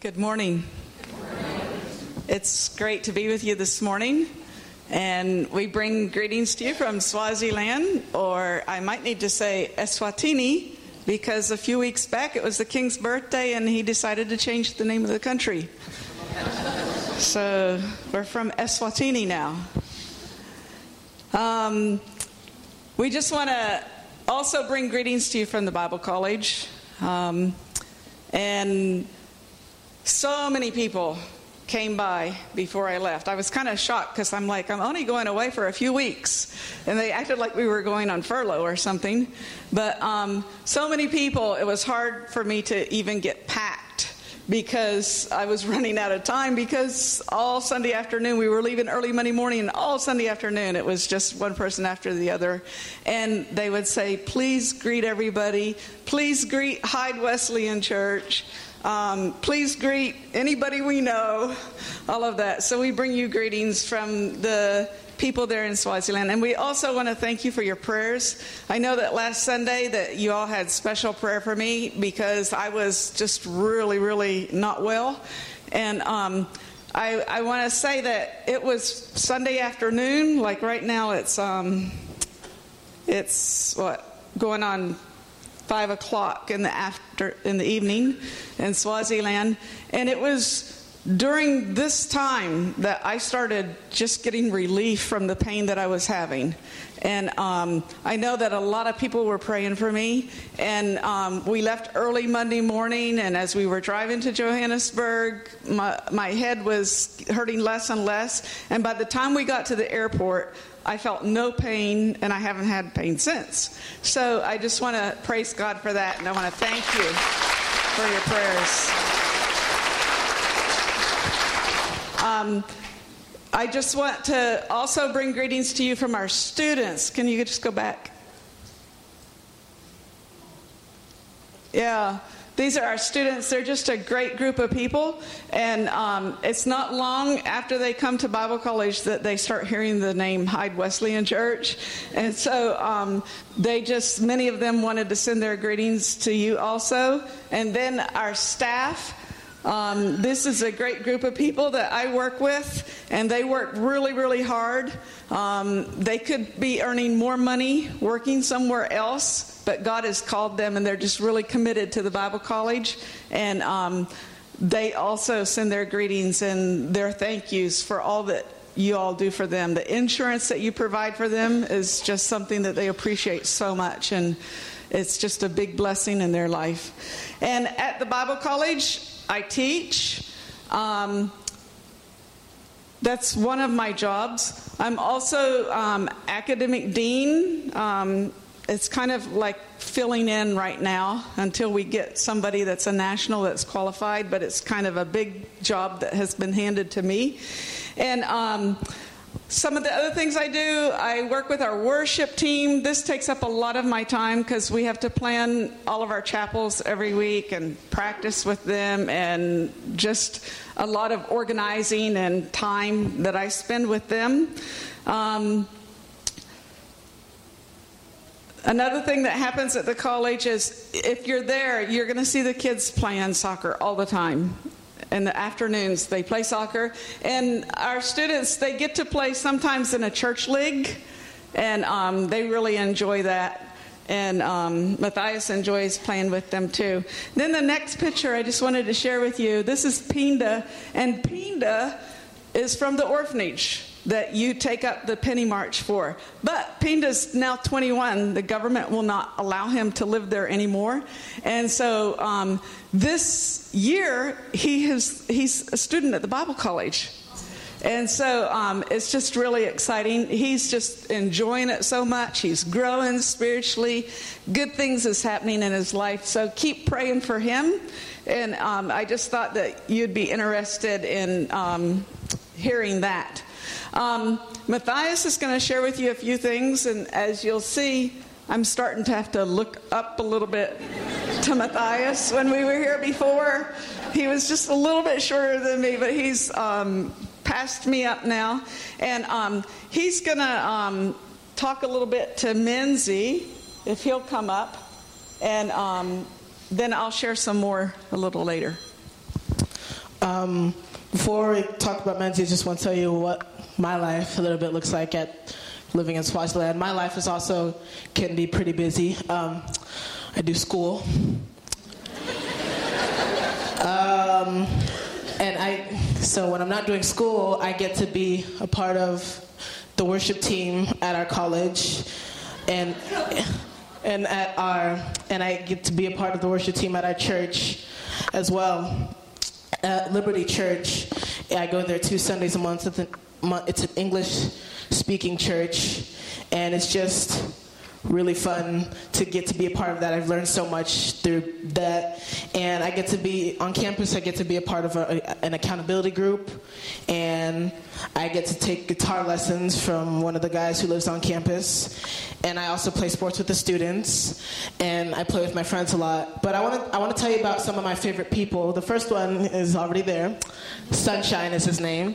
Good morning. It's great to be with you this morning. And we bring greetings to you from Swaziland, or I might need to say Eswatini, because a few weeks back it was the king's birthday and he decided to change the name of the country. so we're from Eswatini now. Um, we just want to also bring greetings to you from the Bible College. Um, and so many people came by before I left. I was kind of shocked because I'm like, I'm only going away for a few weeks. And they acted like we were going on furlough or something. But um, so many people, it was hard for me to even get packed because I was running out of time because all Sunday afternoon we were leaving early Monday morning and all Sunday afternoon it was just one person after the other and they would say please greet everybody please greet Hyde Wesleyan Church um, please greet anybody we know, all of that. So we bring you greetings from the people there in Swaziland. And we also want to thank you for your prayers. I know that last Sunday that you all had special prayer for me because I was just really, really not well. And um, I, I want to say that it was Sunday afternoon. Like right now, it's um, it's what going on five o'clock in the after in the evening in Swaziland, and it was during this time that I started just getting relief from the pain that I was having. And um, I know that a lot of people were praying for me. And um, we left early Monday morning, and as we were driving to Johannesburg, my, my head was hurting less and less. And by the time we got to the airport, I felt no pain, and I haven't had pain since. So I just want to praise God for that, and I want to thank you for your prayers. Um, I just want to also bring greetings to you from our students. Can you just go back? Yeah. These are our students. They're just a great group of people. And um, it's not long after they come to Bible college that they start hearing the name Hyde Wesleyan Church. And so um, they just, many of them wanted to send their greetings to you also. And then our staff. Um, this is a great group of people that I work with, and they work really, really hard. Um, they could be earning more money working somewhere else, but God has called them, and they're just really committed to the Bible College. And um, they also send their greetings and their thank yous for all that you all do for them. The insurance that you provide for them is just something that they appreciate so much, and it's just a big blessing in their life. And at the Bible College, I teach. Um, that's one of my jobs. I'm also um, academic dean. Um, it's kind of like filling in right now until we get somebody that's a national that's qualified, but it's kind of a big job that has been handed to me. And um, some of the other things I do, I work with our worship team. This takes up a lot of my time because we have to plan all of our chapels every week and practice with them, and just a lot of organizing and time that I spend with them. Um, Another thing that happens at the college is if you're there, you're going to see the kids playing soccer all the time in the afternoons they play soccer and our students they get to play sometimes in a church league and um, they really enjoy that and um, Matthias enjoys playing with them too. Then the next picture I just wanted to share with you. This is Pinda, and Pinda is from the orphanage that you take up the penny march for. But Pinda's now 21. The government will not allow him to live there anymore. And so um, this year, he has, he's a student at the Bible College. And so um, it's just really exciting. He's just enjoying it so much. He's growing spiritually. Good things is happening in his life. So keep praying for him. And um, I just thought that you'd be interested in um, hearing that. Um, Matthias is going to share with you a few things, and as you'll see, I'm starting to have to look up a little bit to Matthias. When we were here before, he was just a little bit shorter than me, but he's um, passed me up now. And um, he's going to um, talk a little bit to Menzi, if he'll come up, and um, then I'll share some more a little later. Um, before we talk about Menzi, I just want to tell you what my life a little bit looks like at living in Swaziland. My life is also can be pretty busy. Um, I do school. Um, and I, so when I'm not doing school, I get to be a part of the worship team at our college, and and at our, and I get to be a part of the worship team at our church as well. At Liberty Church, I go there two Sundays a month. It's an English speaking church, and it's just really fun to get to be a part of that. I've learned so much through that. And I get to be on campus, I get to be a part of a, an accountability group. And I get to take guitar lessons from one of the guys who lives on campus. And I also play sports with the students. And I play with my friends a lot. But I want to I want to tell you about some of my favorite people. The first one is already there. Sunshine is his name.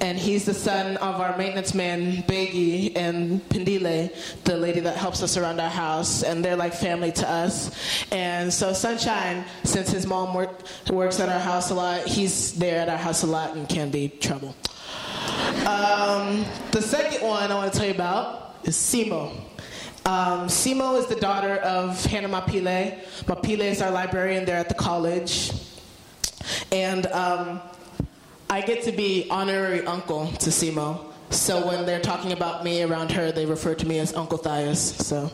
And he's the son of our maintenance man, Begi, and Pendile, the lady that helps us around our house. And they're like family to us. And so Sunshine, since his mom work, works at our house a lot, he's there at our house a lot and can be trouble. Um, the second one I want to tell you about is Simo. Um, Simo is the daughter of Hannah Mapile. Mapile is our librarian there at the college. And um, I get to be honorary uncle to Simo. So when they're talking about me around her, they refer to me as Uncle Thias. So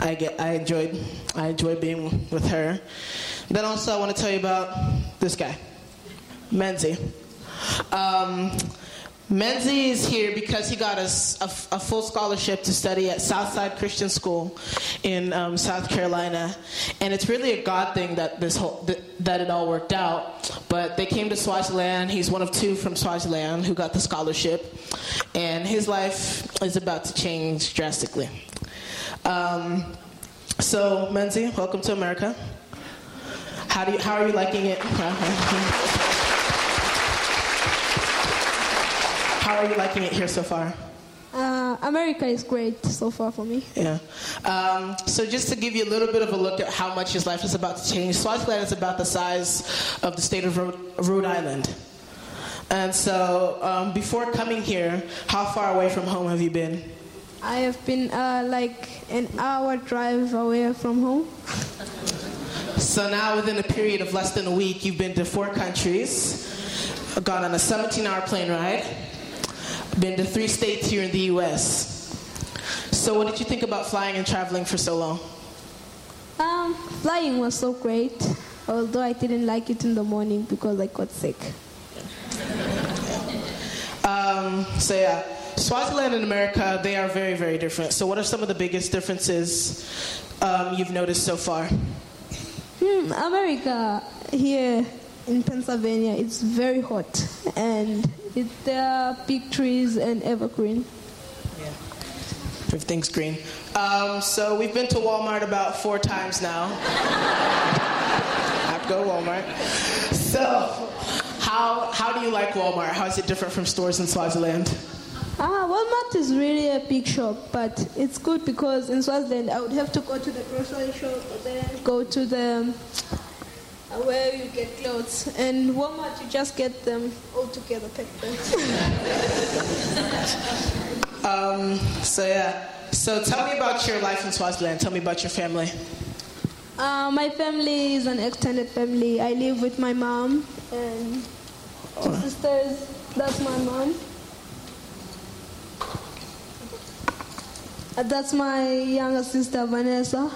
I get I enjoyed I enjoy being with her. Then also I want to tell you about this guy, Menzi. Um, Menzi is here because he got a, a, a, full scholarship to study at Southside Christian School in um, South Carolina, and it's really a God thing that this whole that, that it all worked out. But they came to Swaziland. He's one of two from Swaziland who got the scholarship, and his life is about to change drastically. Um, so, Menzi, welcome to America. How do you, how are you liking it? How are you liking it here so far? Uh, America is great so far for me. Yeah. Um, so just to give you a little bit of a look at how much his life is about to change, Swaziland is about the size of the state of Rhode, Rhode Island. And so um, before coming here, how far away from home have you been? I have been uh, like an hour drive away from home. So now within a period of less than a week, you've been to four countries, gone on a 17-hour plane ride, been to three states here in the U.S. So, what did you think about flying and traveling for so long? Um, flying was so great, although I didn't like it in the morning because I got sick. Um, so yeah, Swaziland and America, they are very, very different. So, what are some of the biggest differences um, you've noticed so far? Hmm, America here in Pennsylvania, it's very hot, and it, there are big trees and evergreen. Yeah, everything's green. Um, so we've been to Walmart about four times now. I've go to Walmart. So, how how do you like Walmart? How is it different from stores in Swaziland? Ah, Walmart is really a big shop, but it's good because in Swaziland I would have to go to the grocery shop, then go to the where you get clothes. And Walmart, you just get them all together packed. um, so yeah. So tell me about your life in Swaziland. Tell me about your family. Uh, my family is an extended family. I live with my mom and two oh. sisters. That's my mom. Uh, that's my younger sister Vanessa.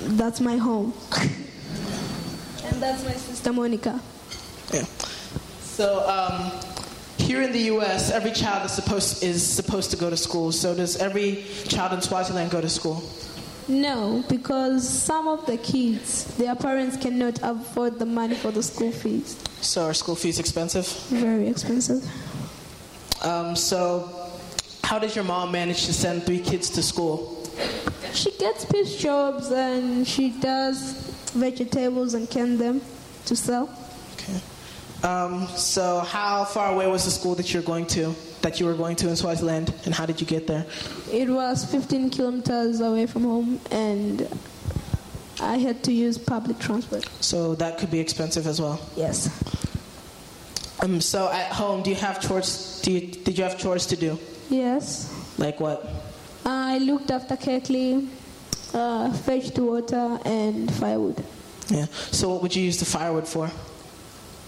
That's my home. and that's my sister Monica. Yeah. So um, here in the U.S., every child is supposed is supposed to go to school. So does every child in Swaziland go to school? No, because some of the kids, their parents cannot afford the money for the school fees. So are school fees expensive? Very expensive. Um, so, how does your mom manage to send three kids to school? She gets piece jobs and she does vegetables and can them to sell. Okay. Um, so, how far away was the school that you're going to, that you were going to in Swaziland, and how did you get there? It was 15 kilometers away from home, and I had to use public transport. So that could be expensive as well. Yes. Um, so at home, do you have chores? Do you, did you have chores to do? Yes. Like what? I looked after Kekli, uh, fetched water and firewood. Yeah. So what would you use the firewood for?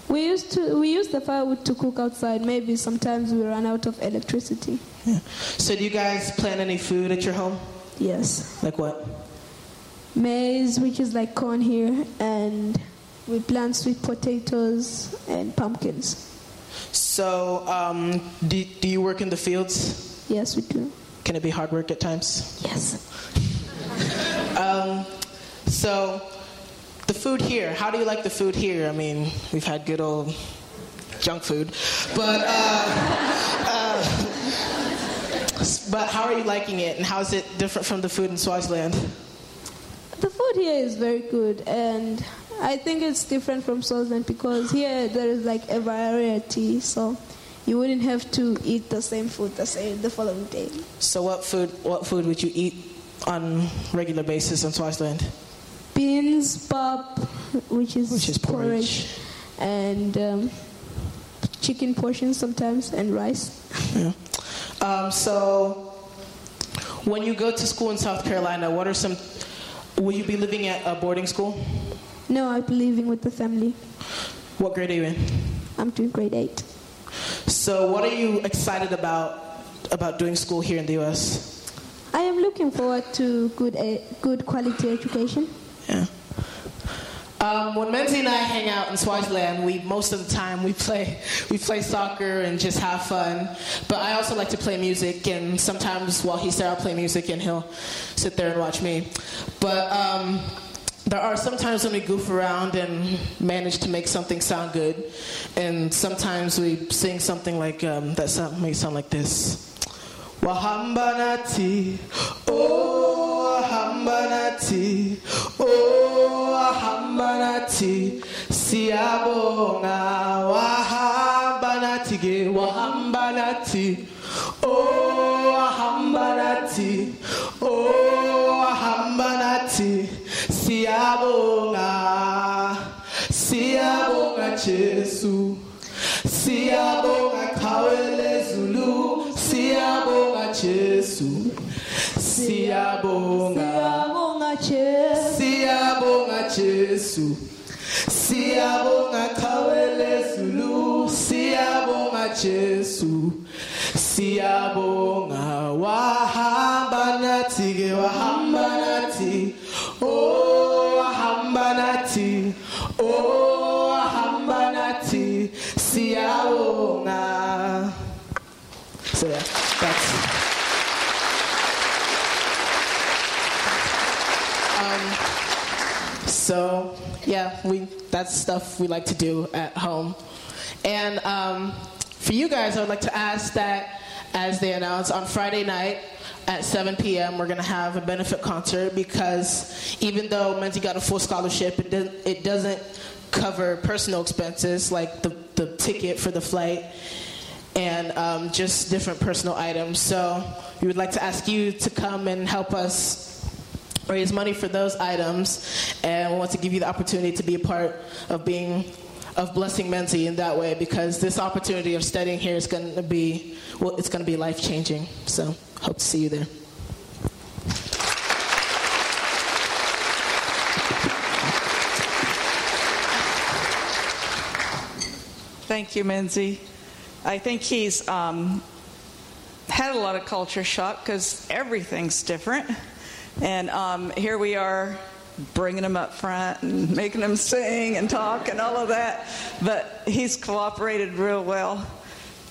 We used to we use the firewood to cook outside. Maybe sometimes we run out of electricity. Yeah. So do you guys plant any food at your home? Yes. Like what? Maize, which is like corn here, and we plant sweet potatoes and pumpkins. So um, do, do you work in the fields? Yes, we do. Can it be hard work at times? Yes. Um, so the food here, how do you like the food here? I mean, we've had good old junk food, but uh, uh, but how are you liking it, and how is it different from the food in Swaziland? The food here is very good, and I think it's different from Swaziland because here there is like a variety, so you wouldn't have to eat the same food the same the following day. So what food what food would you eat on regular basis in Swaziland? Beans, pop, which is, Which is porridge. and um, chicken portions sometimes, and rice. Yeah. Um, so when you go to school in South Carolina, what are some will you be living at a boarding school? No, I'll be living with the family. What grade are you in? I'm doing grade eight. So what are you excited about about doing school here in the US? I am looking forward to good, uh, good quality education. Yeah. Um, when Menzi and I hang out in Swaziland, we most of the time we play we play soccer and just have fun. But I also like to play music, and sometimes while he's there, I'll play music, and he'll sit there and watch me. But um, there are sometimes when we goof around and manage to make something sound good, and sometimes we sing something like um, that sound, may sound like this. Wahamba nati, oh wahamba nati, oh wahamba nati, siyabonga. Wahamba nati ge wahamba nati, oh wahamba nati, oh wahamba nati, siyabonga, siyabonga Jesu. Siyabonga khawele Zulu Siyabonga Jesu. Siyabonga. Siyabonga Jesu. Siyabonga khawele Zulu Siyabonga Jesu. Siyabonga. Wahamba nathi ke wahamba wahamba nathi oh wahamba nathi siyabonga so yeah that's um so yeah we that's stuff we like to do at home. And um, for you guys i would like to ask that as they announced on friday night at 7 p.m. we're going to have a benefit concert because even though Menzi got a full scholarship, it doesn't, it doesn't cover personal expenses like the, the ticket for the flight and um, just different personal items. So we would like to ask you to come and help us raise money for those items, and we want to give you the opportunity to be a part of being of blessing Menzi in that way because this opportunity of studying here is going to be well, it's going to be life changing. So hope to see you there. Thank you, Menzi. I think he's um, had a lot of culture shock because everything's different. And um, here we are bringing him up front and making him sing and talk and all of that. But he's cooperated real well.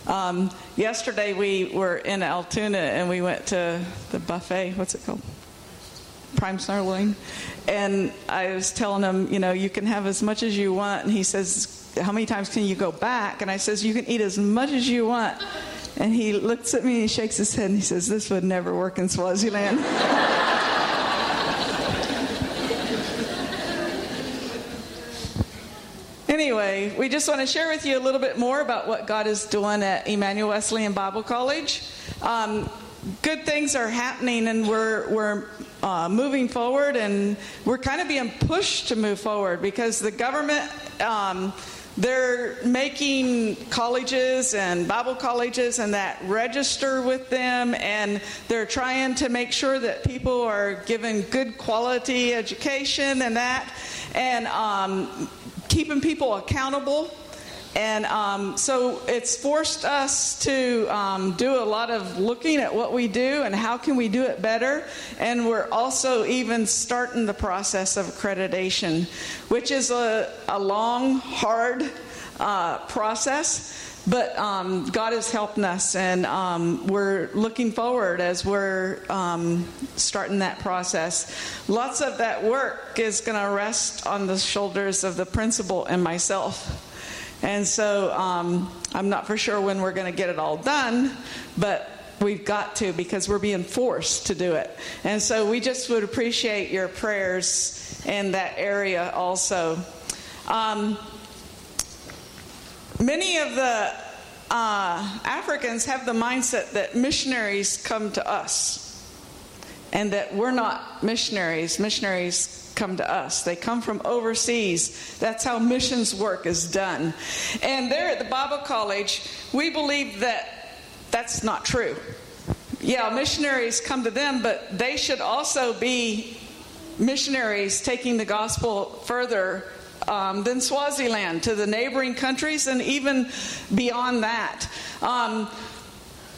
Um, yesterday we were in Altoona and we went to the buffet. What's it called? Prime Sirloin. And I was telling him, you know, you can have as much as you want. And he says, how many times can you go back? And I says, you can eat as much as you want. And he looks at me and he shakes his head and he says, this would never work in Swaziland. Anyway, we just want to share with you a little bit more about what God is doing at Emmanuel Wesleyan Bible College. Um, good things are happening, and we're, we're uh, moving forward, and we're kind of being pushed to move forward because the government. Um, they're making colleges and Bible colleges and that register with them, and they're trying to make sure that people are given good quality education and that, and um, keeping people accountable. And um, so it's forced us to um, do a lot of looking at what we do and how can we do it better. And we're also even starting the process of accreditation, which is a, a long, hard uh, process. But um, God is helping us, and um, we're looking forward as we're um, starting that process. Lots of that work is going to rest on the shoulders of the principal and myself. And so um, I'm not for sure when we're going to get it all done, but we've got to because we're being forced to do it. And so we just would appreciate your prayers in that area also. Um, many of the uh, Africans have the mindset that missionaries come to us and that we're not missionaries. Missionaries come to us. They come from overseas. That's how missions work is done. And there at the Bible College, we believe that that's not true. Yeah, missionaries come to them, but they should also be missionaries taking the gospel further um, than Swaziland to the neighboring countries and even beyond that. Um,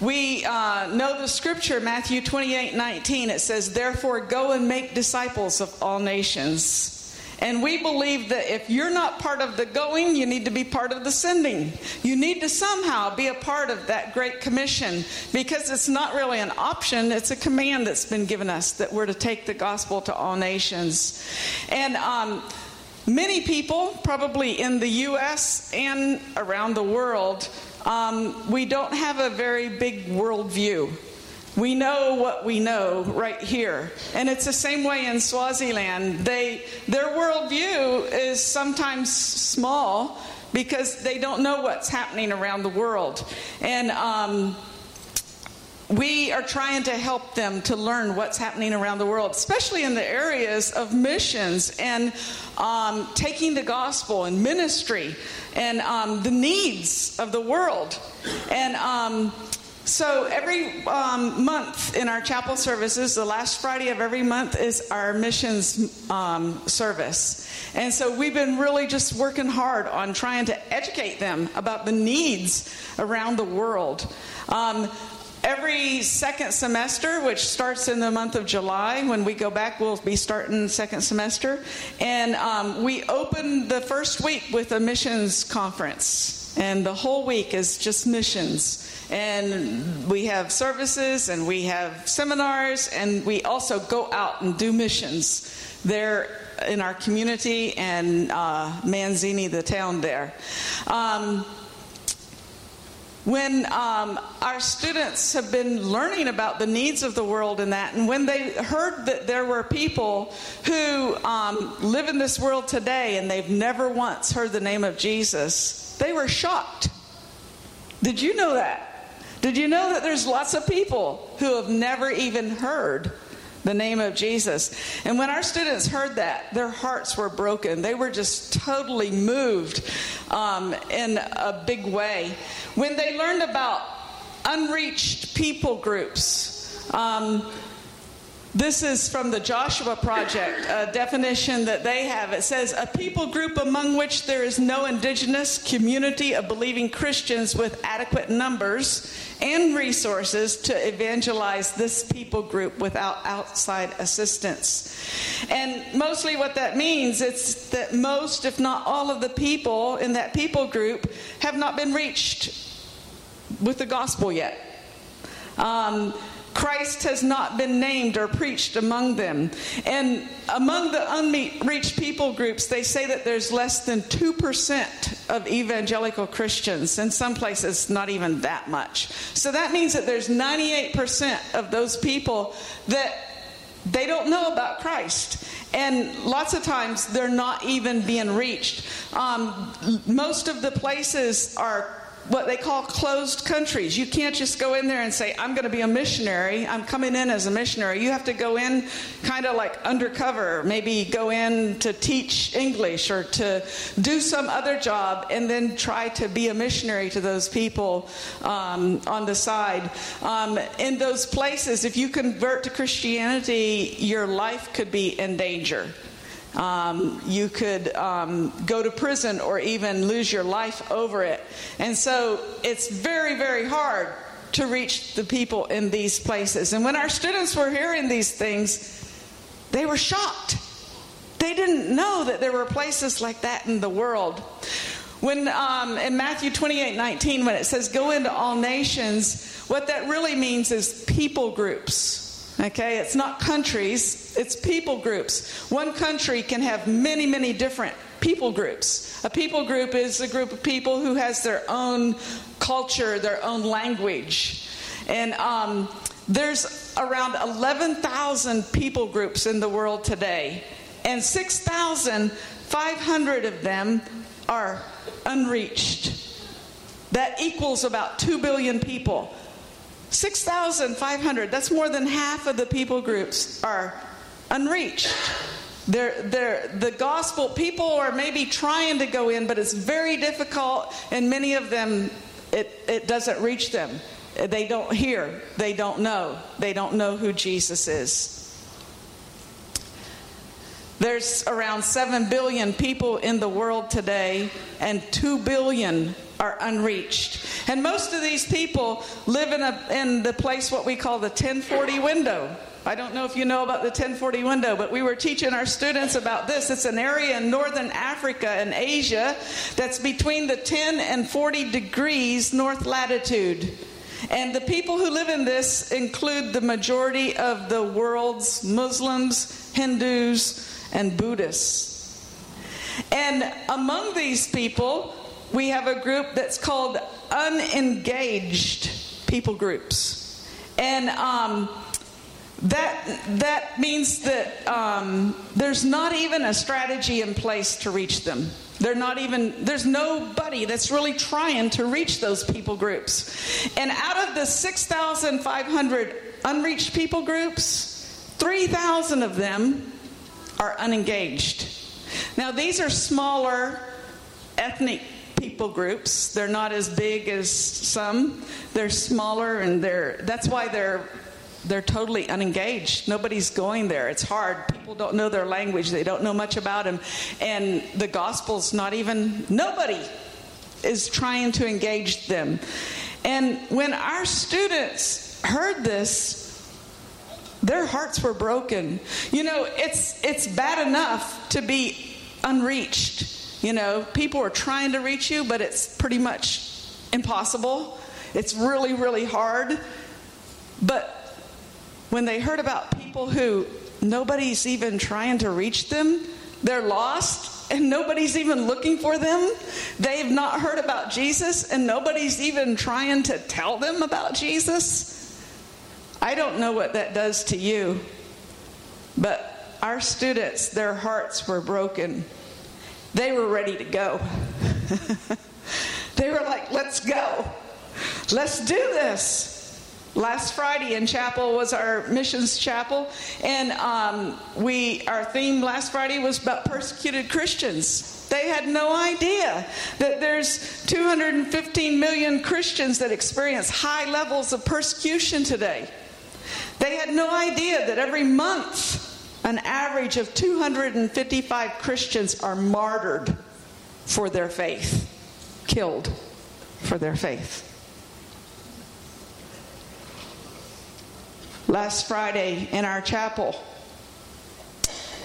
we uh, know the scripture, Matthew 28 19. It says, Therefore, go and make disciples of all nations. And we believe that if you're not part of the going, you need to be part of the sending. You need to somehow be a part of that great commission because it's not really an option, it's a command that's been given us that we're to take the gospel to all nations. And um, many people, probably in the U.S. and around the world, um, we don't have a very big worldview. We know what we know right here. And it's the same way in Swaziland. They, their worldview is sometimes small because they don't know what's happening around the world. And um, we are trying to help them to learn what's happening around the world, especially in the areas of missions and um, taking the gospel and ministry and um, the needs of the world. And um, so every um, month in our chapel services, the last Friday of every month is our missions um, service. And so we've been really just working hard on trying to educate them about the needs around the world. Um, every second semester, which starts in the month of July, when we go back, we'll be starting second semester. And um, we open the first week with a missions conference. And the whole week is just missions. And we have services and we have seminars, and we also go out and do missions there in our community and uh, Manzini, the town there. Um, when um, our students have been learning about the needs of the world and that, and when they heard that there were people who um, live in this world today and they've never once heard the name of Jesus, they were shocked. Did you know that? Did you know that there's lots of people who have never even heard the name of Jesus. And when our students heard that, their hearts were broken. They were just totally moved um, in a big way. When they learned about unreached people groups, um, this is from the Joshua Project, a definition that they have. It says, a people group among which there is no indigenous community of believing Christians with adequate numbers and resources to evangelize this people group without outside assistance. And mostly what that means is that most, if not all, of the people in that people group have not been reached with the gospel yet. Um, Christ has not been named or preached among them. And among the unreached people groups, they say that there's less than 2% of evangelical Christians. In some places, not even that much. So that means that there's 98% of those people that they don't know about Christ. And lots of times they're not even being reached. Um, most of the places are what they call closed countries. You can't just go in there and say, I'm going to be a missionary. I'm coming in as a missionary. You have to go in kind of like undercover, maybe go in to teach English or to do some other job and then try to be a missionary to those people um, on the side. Um, in those places, if you convert to Christianity, your life could be in danger. Um, you could um, go to prison or even lose your life over it. And so it's very, very hard to reach the people in these places. And when our students were hearing these things, they were shocked. They didn't know that there were places like that in the world. When um, in Matthew 28 19, when it says, Go into all nations, what that really means is people groups. Okay, it's not countries, it's people groups. One country can have many, many different people groups. A people group is a group of people who has their own culture, their own language. And um, there's around 11,000 people groups in the world today, and 6,500 of them are unreached. That equals about 2 billion people. 6,500, that's more than half of the people groups are unreached. They're, they're, the gospel, people are maybe trying to go in, but it's very difficult, and many of them, it, it doesn't reach them. They don't hear, they don't know, they don't know who Jesus is. There's around 7 billion people in the world today, and 2 billion are unreached. And most of these people live in, a, in the place what we call the 1040 window. I don't know if you know about the 1040 window, but we were teaching our students about this. It's an area in northern Africa and Asia that's between the 10 and 40 degrees north latitude. And the people who live in this include the majority of the world's Muslims, Hindus, and Buddhists. And among these people, we have a group that's called unengaged people groups. And um, that, that means that um, there's not even a strategy in place to reach them. They're not even, there's nobody that's really trying to reach those people groups. And out of the 6,500 unreached people groups, 3,000 of them are unengaged. Now, these are smaller ethnic people groups. They're not as big as some. They're smaller, and they're that's why they're they're totally unengaged. Nobody's going there. It's hard. People don't know their language. They don't know much about them, and the gospel's not even nobody is trying to engage them. And when our students heard this, their hearts were broken. You know, it's it's bad enough to be unreached you know, people are trying to reach you, but it's pretty much impossible. It's really, really hard. But when they heard about people who nobody's even trying to reach them, they're lost and nobody's even looking for them. They've not heard about Jesus and nobody's even trying to tell them about Jesus. I don't know what that does to you, but our students, their hearts were broken they were ready to go. they were like, let's go. Let's do this. Last Friday in chapel was our missions chapel, and um, we our theme last Friday was about persecuted Christians. They had no idea that there's 215 million Christians that experience high levels of persecution today. They had no idea that every month an average of 255 Christians are martyred for their faith, killed for their faith. Last Friday in our chapel,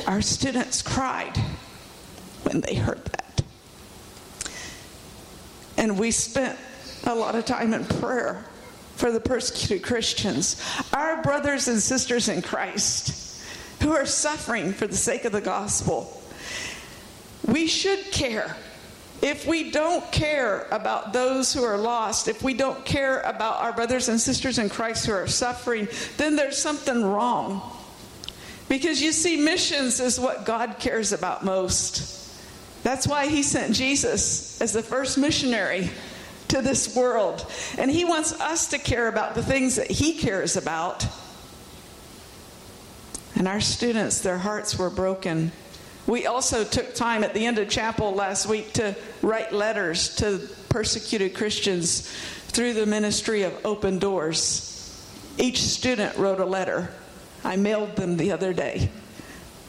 our students cried when they heard that. And we spent a lot of time in prayer for the persecuted Christians, our brothers and sisters in Christ who are suffering for the sake of the gospel. We should care. If we don't care about those who are lost, if we don't care about our brothers and sisters in Christ who are suffering, then there's something wrong. Because you see, missions is what God cares about most. That's why He sent Jesus as the first missionary to this world. And He wants us to care about the things that He cares about. And our students, their hearts were broken. We also took time at the end of chapel last week to write letters to persecuted Christians through the ministry of Open Doors. Each student wrote a letter. I mailed them the other day.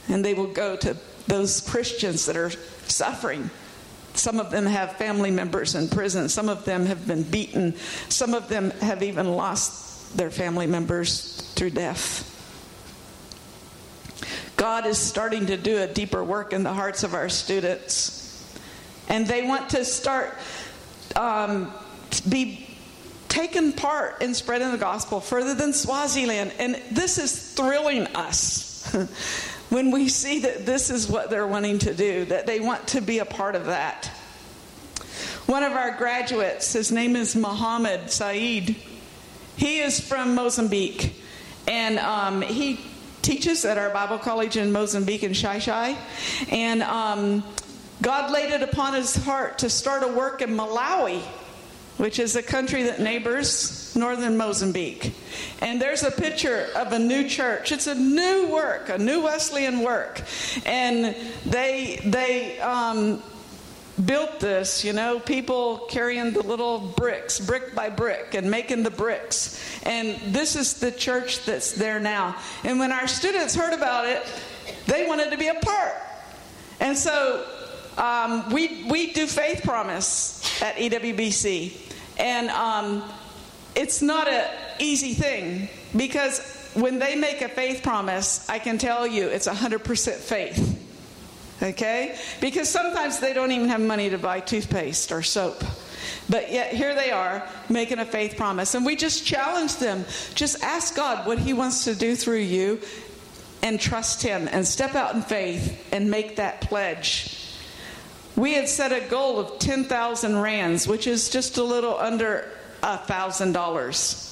And they will go to those Christians that are suffering. Some of them have family members in prison. Some of them have been beaten. Some of them have even lost their family members through death. God is starting to do a deeper work in the hearts of our students. And they want to start um, be taken part in spreading the gospel further than Swaziland. And this is thrilling us when we see that this is what they're wanting to do, that they want to be a part of that. One of our graduates, his name is Mohammed Saeed. He is from Mozambique. And um, he teaches at our Bible college in Mozambique in Xai-Xai. And um, God laid it upon his heart to start a work in Malawi, which is a country that neighbors northern Mozambique. And there's a picture of a new church. It's a new work, a new Wesleyan work. And they, they, um, built this, you know, people carrying the little bricks, brick by brick, and making the bricks. And this is the church that's there now. And when our students heard about it, they wanted to be a part. And so um, we, we do faith promise at EWBC. And um, it's not an easy thing because when they make a faith promise, I can tell you it's 100% faith. Okay? Because sometimes they don't even have money to buy toothpaste or soap. But yet here they are making a faith promise. And we just challenge them just ask God what He wants to do through you and trust Him and step out in faith and make that pledge. We had set a goal of 10,000 rands, which is just a little under a $1,000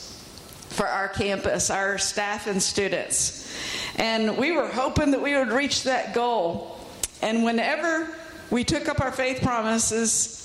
for our campus, our staff and students. And we were hoping that we would reach that goal. And whenever we took up our faith promises,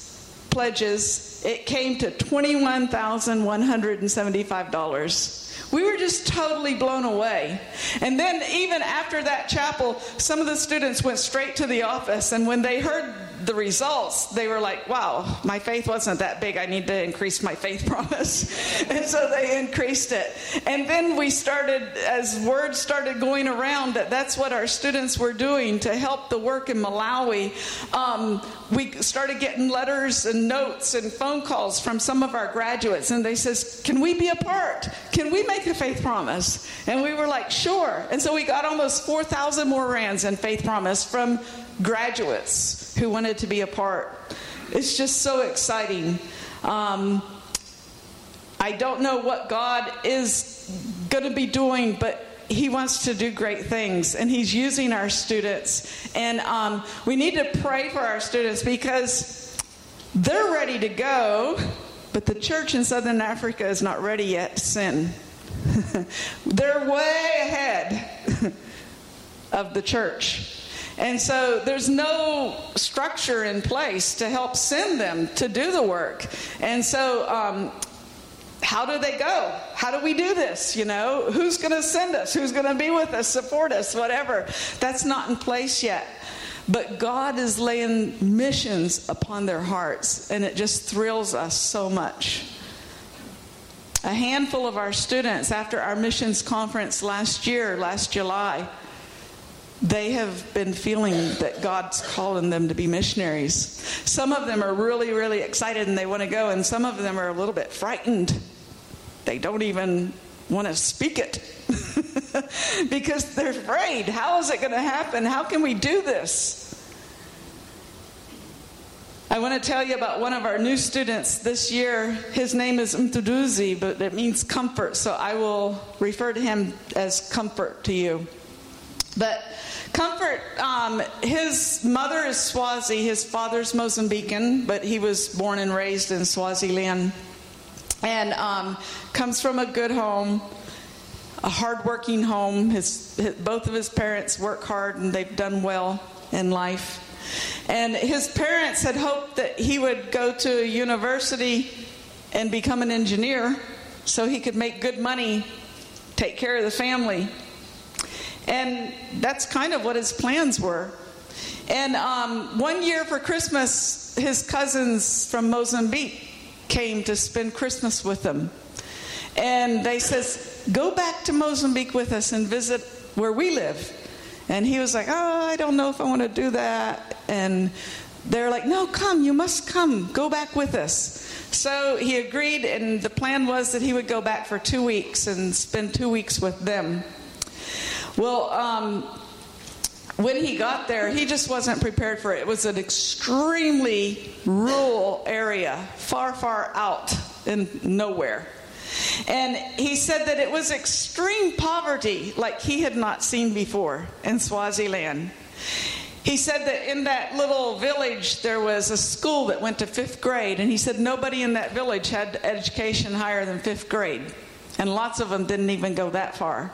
pledges, it came to $21,175. We were just totally blown away. And then, even after that chapel, some of the students went straight to the office, and when they heard the results, they were like, wow, my faith wasn't that big. I need to increase my faith promise. and so they increased it. And then we started, as word started going around that that's what our students were doing to help the work in Malawi, um, we started getting letters and notes and phone calls from some of our graduates. And they says, can we be a part? Can we make a faith promise? And we were like, sure. And so we got almost 4,000 more rands in faith promise from graduates who wanted to be a part. It's just so exciting. Um, I don't know what God is going to be doing, but He wants to do great things, and He's using our students. And um, we need to pray for our students because they're ready to go, but the church in Southern Africa is not ready yet to sin. they're way ahead of the church. And so there's no structure in place to help send them to do the work. And so, um, how do they go? How do we do this? You know, who's going to send us? Who's going to be with us, support us, whatever? That's not in place yet. But God is laying missions upon their hearts, and it just thrills us so much. A handful of our students, after our missions conference last year, last July, they have been feeling that God's calling them to be missionaries. Some of them are really, really excited and they want to go, and some of them are a little bit frightened. They don't even want to speak it because they're afraid. How is it going to happen? How can we do this? I want to tell you about one of our new students this year. His name is Mduduzi, but it means comfort, so I will refer to him as comfort to you. But Comfort, um, his mother is Swazi, his father's Mozambican, but he was born and raised in Swaziland. And um, comes from a good home, a hardworking home. His, his, both of his parents work hard and they've done well in life. And his parents had hoped that he would go to a university and become an engineer so he could make good money, take care of the family. And that's kind of what his plans were. And um, one year for Christmas, his cousins from Mozambique came to spend Christmas with him. And they says, "Go back to Mozambique with us and visit where we live." And he was like, "Oh, I don't know if I want to do that." And they're like, "No, come. You must come. Go back with us." So he agreed, and the plan was that he would go back for two weeks and spend two weeks with them. Well, um, when he got there, he just wasn't prepared for it. It was an extremely rural area, far, far out in nowhere. And he said that it was extreme poverty like he had not seen before in Swaziland. He said that in that little village there was a school that went to fifth grade, and he said nobody in that village had education higher than fifth grade, and lots of them didn't even go that far.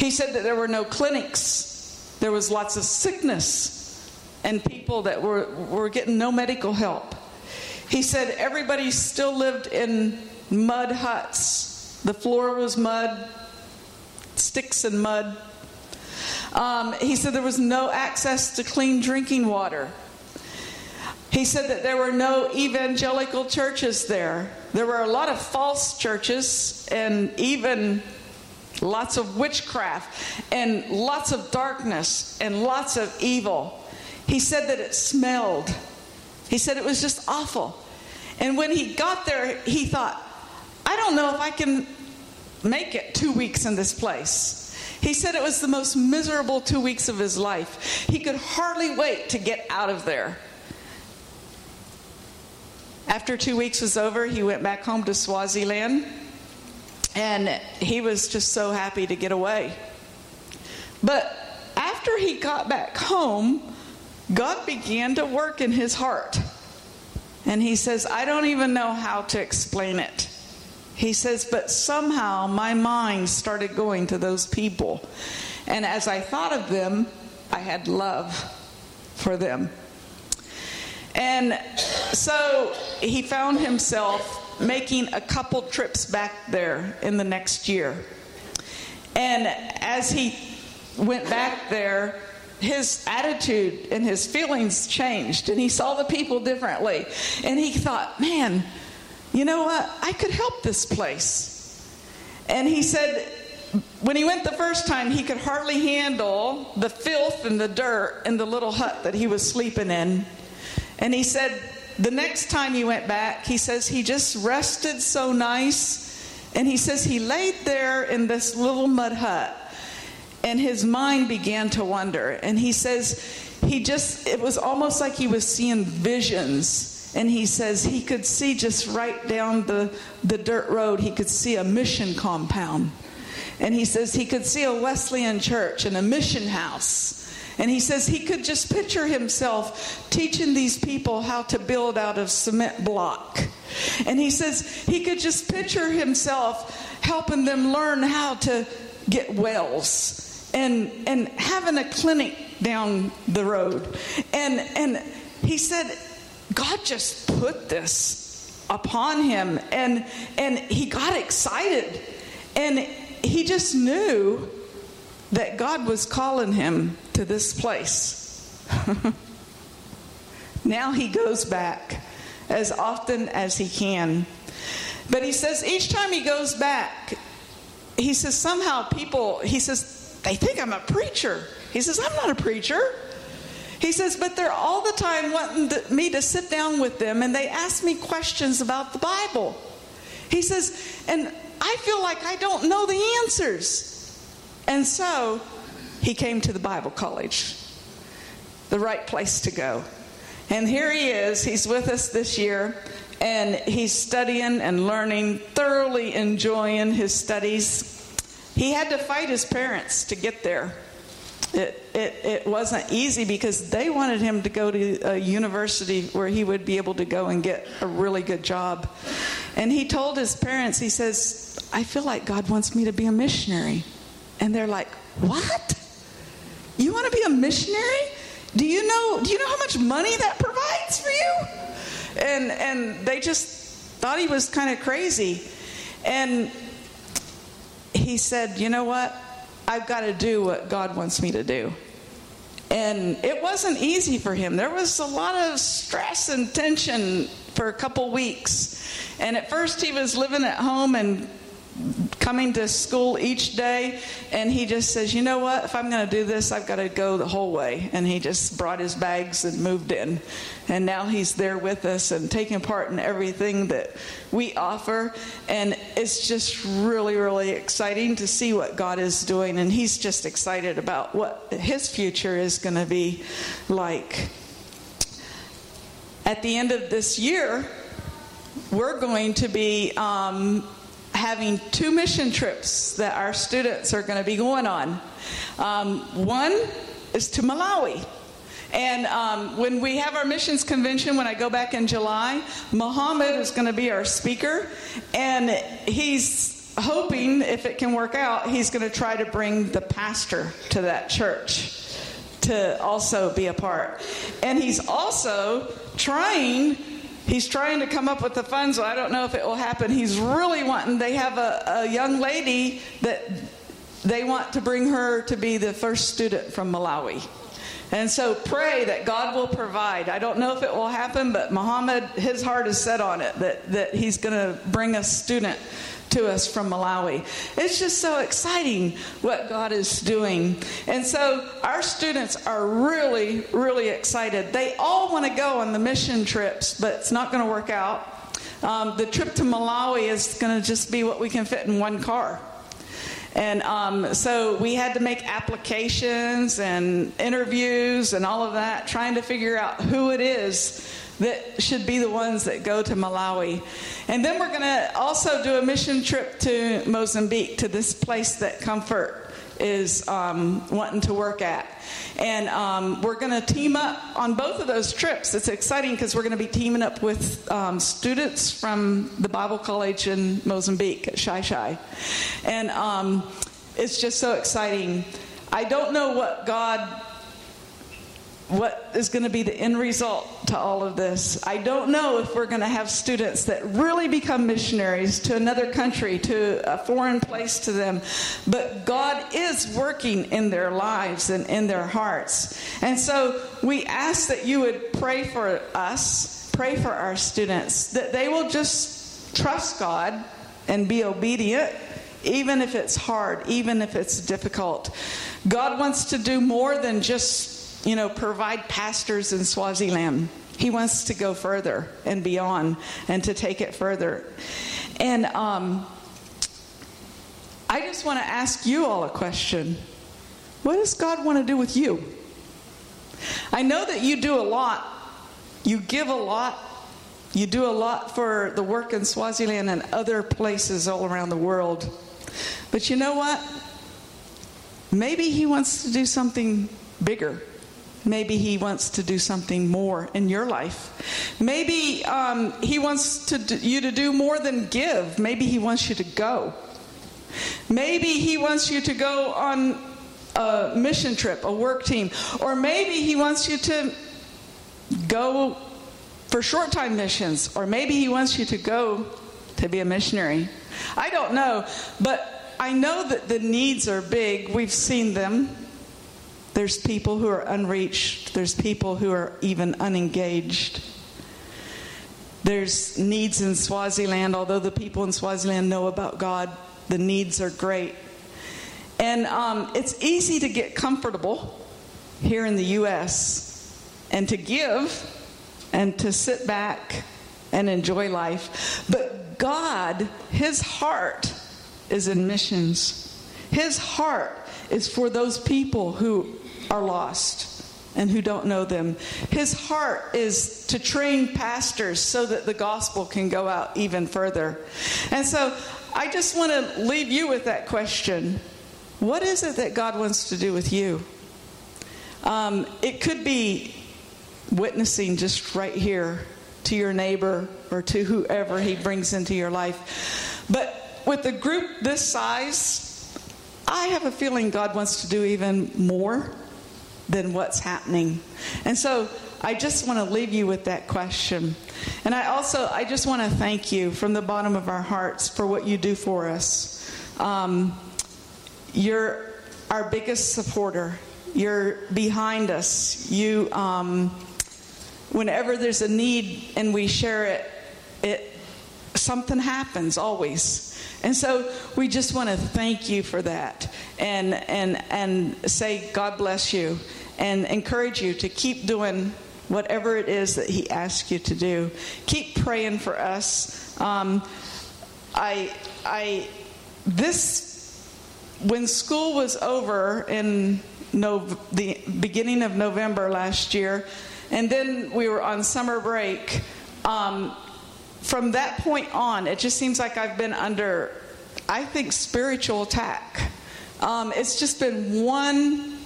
He said that there were no clinics, there was lots of sickness, and people that were, were getting no medical help. He said everybody still lived in mud huts. The floor was mud, sticks and mud. Um, he said there was no access to clean drinking water. He said that there were no evangelical churches there. There were a lot of false churches and even lots of witchcraft and lots of darkness and lots of evil. He said that it smelled. He said it was just awful. And when he got there, he thought, I don't know if I can make it two weeks in this place. He said it was the most miserable two weeks of his life. He could hardly wait to get out of there. After two weeks was over, he went back home to Swaziland and he was just so happy to get away. But after he got back home, God began to work in his heart. And he says, I don't even know how to explain it. He says, but somehow my mind started going to those people. And as I thought of them, I had love for them. And so he found himself making a couple trips back there in the next year. And as he went back there, his attitude and his feelings changed, and he saw the people differently. And he thought, man, you know what? I could help this place. And he said, when he went the first time, he could hardly handle the filth and the dirt in the little hut that he was sleeping in. And he said, the next time he went back, he says he just rested so nice. And he says he laid there in this little mud hut and his mind began to wander. And he says he just, it was almost like he was seeing visions and he says he could see just right down the, the dirt road, he could see a mission compound. And he says he could see a Wesleyan church and a mission house. And he says he could just picture himself teaching these people how to build out of cement block. And he says he could just picture himself helping them learn how to get wells and and having a clinic down the road. And and he said God just put this upon him and and he got excited and he just knew that God was calling him to this place. now he goes back as often as he can. But he says each time he goes back, he says somehow people, he says, they think I'm a preacher. He says, I'm not a preacher. He says, but they're all the time wanting me to sit down with them and they ask me questions about the Bible. He says, and I feel like I don't know the answers. And so he came to the Bible college, the right place to go. And here he is, he's with us this year, and he's studying and learning, thoroughly enjoying his studies. He had to fight his parents to get there. It, it, it wasn't easy because they wanted him to go to a university where he would be able to go and get a really good job. And he told his parents, he says, I feel like God wants me to be a missionary. And they're like, What? You want to be a missionary? do you know do you know how much money that provides for you? And and they just thought he was kind of crazy. And he said, You know what? I've got to do what God wants me to do. And it wasn't easy for him. There was a lot of stress and tension for a couple weeks. And at first, he was living at home and coming to school each day and he just says you know what? If i'm going to do this i've got to go the whole way. And he just brought his bags and moved in. And now he's there with us and taking part in everything that we offer. And it's just really really exciting to see what god is doing. And he's just excited about what his future is going to be like. At the end of this year we're going to be um, having two mission trips that our students are going to be going on. Um, one is to Malawi. And um, when we have our missions convention, when I go back in July, Muhammad is going to be our speaker. And he's hoping, if it can work out, he's going to try to bring the pastor to that church to also be a part. And he's also trying He's trying to come up with the funds. So I don't know if it will happen. He's really wanting, they have a, a young lady that they want to bring her to be the first student from Malawi. And so pray that God will provide. I don't know if it will happen, but Muhammad, his heart is set on it that, that he's going to bring a student to us from Malawi. It's just so exciting what God is doing. And so our students are really, really excited. They all want to go on the mission trips, but it's not going to work out. Um, the trip to Malawi is going to just be what we can fit in one car. And um, so we had to make applications and interviews and all of that, trying to figure out who it is that should be the ones that go to Malawi. And then we're going to also do a mission trip to Mozambique, to this place that Comfort is um, wanting to work at. And um, we're going to team up on both of those trips. It's exciting because we're going to be teaming up with um, students from the Bible College in Mozambique at Xai-Xai. And um, it's just so exciting. I don't know what God what is going to be the end result to all of this. I don't know if we're going to have students that really become missionaries to another country, to a foreign place to them, but God is working in their lives and in their hearts. And so we ask that you would pray for us, pray for our students, that they will just trust God and be obedient even if it's hard, even if it's difficult. God wants to do more than just you know, provide pastors in Swaziland. He wants to go further and beyond and to take it further. And um, I just want to ask you all a question. What does God want to do with you? I know that you do a lot. You give a lot. You do a lot for the work in Swaziland and other places all around the world. But you know what? Maybe He wants to do something bigger. Maybe He wants to do something more in your life. Maybe um, He wants to do, you to do more than give. Maybe He wants you to go. Maybe He wants you to go on a mission trip, a work team. Or maybe He wants you to go for short time missions. Or maybe He wants you to go to be a missionary. I don't know. But I know that the needs are big. We've seen them. There's people who are unreached. There's people who are even unengaged. There's needs in Swaziland, although the people in Swaziland know about God, the needs are great. And um, it's easy to get comfortable here in the U.S. and to give and to sit back and enjoy life. But God, His heart is in missions. His heart is for those people who are lost and who don't know them. His heart is to train pastors so that the gospel can go out even further. And so I just want to leave you with that question What is it that God wants to do with you? Um, it could be witnessing just right here to your neighbor or to whoever he brings into your life. But with a group this size, I have a feeling God wants to do even more than what's happening? And so I just want to leave you with that question. And I also, I just want to thank you from the bottom of our hearts for what you do for us. Um, you're our biggest supporter. You're behind us. You, um, whenever there's a need and we share it, it something happens always. And so we just want to thank you for that and and and say God bless you and encourage you to keep doing whatever it is that He asks you to do. Keep praying for us. Um, I, I, this, when school was over in no, the beginning of November last year, and then we were on summer break. Um, from that point on, it just seems like I've been under, I think, spiritual attack. Um, it's just been one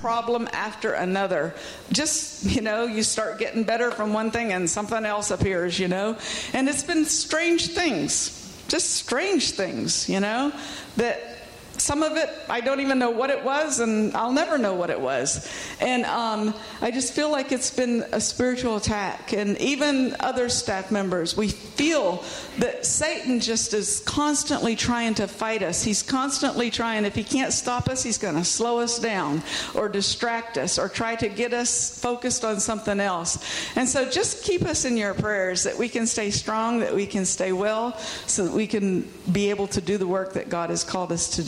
problem after another. Just, you know, you start getting better from one thing and something else appears, you know. And it's been strange things, just strange things, you know, that some of it I don't even know what it was, and I'll never know what it was. And um, I just feel like it's been a spiritual attack. And even other staff members, we feel that Satan just is constantly trying to fight us. He's constantly trying, if he can't stop us, he's going to slow us down or distract us or try to get us focused on something else. And so just keep us in your prayers that we can stay strong, that we can stay well, so that we can be able to do the work that God has called us to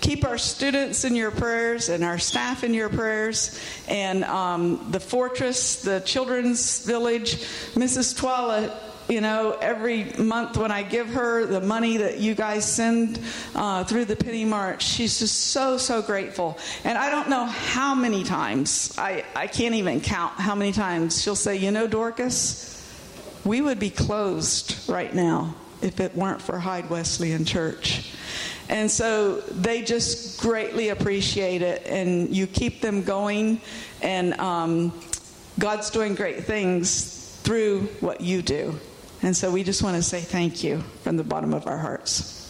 Keep our students in your prayers and our staff in your prayers, and um, the fortress, the children's village, Mrs. Twala you know, every month when I give her the money that you guys send uh, through the Penny March, she's just so, so grateful. And I don't know how many times, I, I can't even count how many times she'll say, You know, Dorcas, we would be closed right now if it weren't for Hyde Wesleyan Church. And so they just greatly appreciate it, and you keep them going, and um, God's doing great things through what you do. And so we just want to say thank you from the bottom of our hearts.